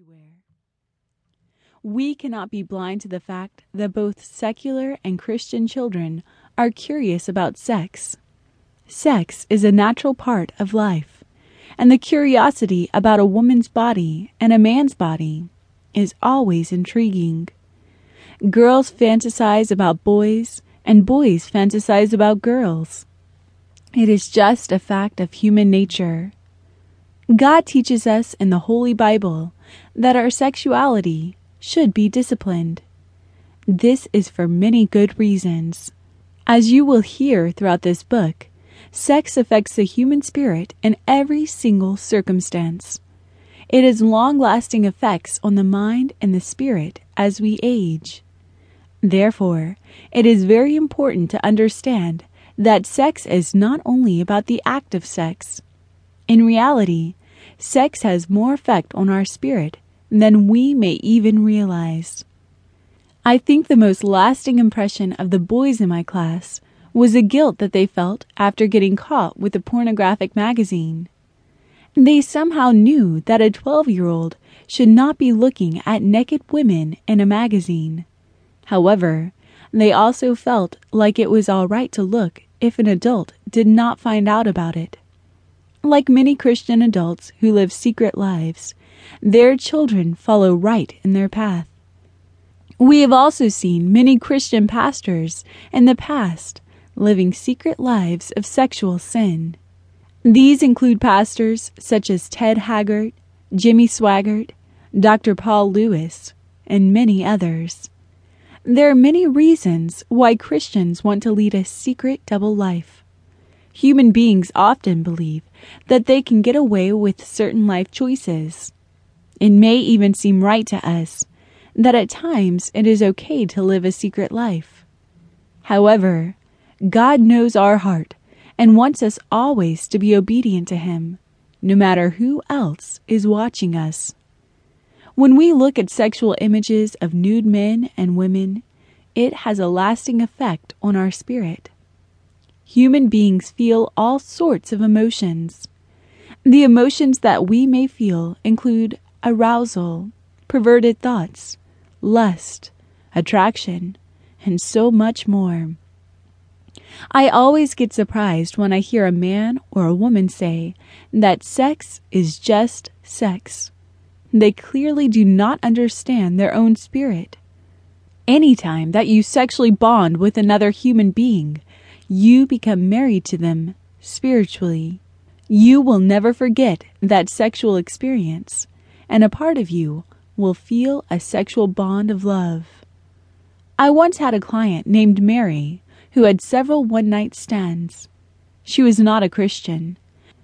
everywhere. We cannot be blind to the fact that both secular and Christian children are curious about sex. Sex is a natural part of life, and the curiosity about a woman's body and a man's body is always intriguing. Girls fantasize about boys, and boys fantasize about girls. It is just a fact of human nature. God teaches us in the Holy Bible that our sexuality should be disciplined. This is for many good reasons. As you will hear throughout this book, sex affects the human spirit in every single circumstance. It has long lasting effects on the mind and the spirit as we age. Therefore, it is very important to understand that sex is not only about the act of sex. In reality, sex has more effect on our spirit than we may even realize. I think the most lasting impression of the boys in my class was the guilt that they felt after getting caught with a pornographic magazine. They somehow knew that a 12 year old should not be looking at naked women in a magazine. However, they also felt like it was all right to look if an adult did not find out about it. Like many Christian adults who live secret lives, their children follow right in their path. We have also seen many Christian pastors in the past living secret lives of sexual sin. These include pastors such as Ted Haggard, Jimmy Swaggart, Dr. Paul Lewis, and many others. There are many reasons why Christians want to lead a secret double life. Human beings often believe that they can get away with certain life choices. It may even seem right to us that at times it is okay to live a secret life. However, God knows our heart and wants us always to be obedient to Him, no matter who else is watching us. When we look at sexual images of nude men and women, it has a lasting effect on our spirit. Human beings feel all sorts of emotions. The emotions that we may feel include arousal, perverted thoughts, lust, attraction, and so much more. I always get surprised when I hear a man or a woman say that sex is just sex. They clearly do not understand their own spirit. Any time that you sexually bond with another human being, you become married to them spiritually. You will never forget that sexual experience, and a part of you will feel a sexual bond of love. I once had a client named Mary who had several one night stands. She was not a Christian.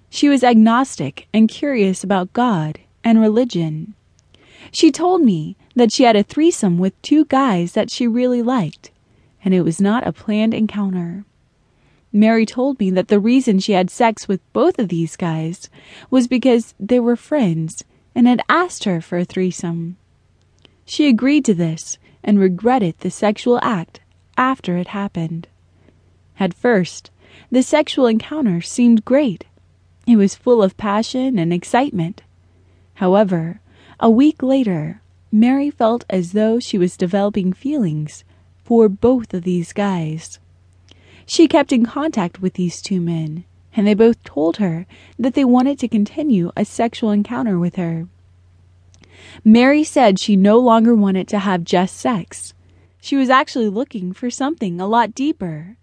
She was agnostic and curious about God and religion. She told me that she had a threesome with two guys that she really liked, and it was not a planned encounter. Mary told me that the reason she had sex with both of these guys was because they were friends and had asked her for a threesome. She agreed to this and regretted the sexual act after it happened. At first, the sexual encounter seemed great. It was full of passion and excitement. However, a week later, Mary felt as though she was developing feelings for both of these guys. She kept in contact with these two men, and they both told her that they wanted to continue a sexual encounter with her. Mary said she no longer wanted to have just sex. She was actually looking for something a lot deeper.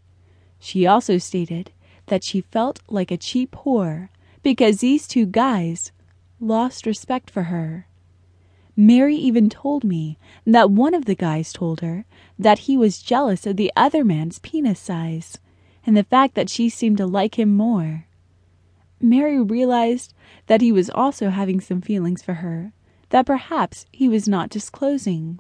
She also stated that she felt like a cheap whore because these two guys lost respect for her. Mary even told me that one of the guys told her that he was jealous of the other man's penis size and the fact that she seemed to like him more. Mary realized that he was also having some feelings for her that perhaps he was not disclosing.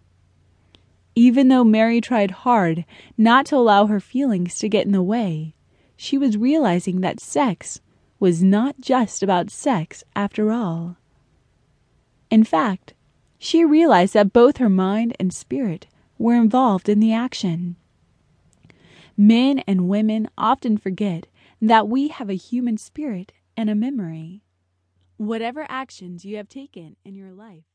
Even though Mary tried hard not to allow her feelings to get in the way, she was realizing that sex was not just about sex after all. In fact, she realized that both her mind and spirit were involved in the action. Men and women often forget that we have a human spirit and a memory. Whatever actions you have taken in your life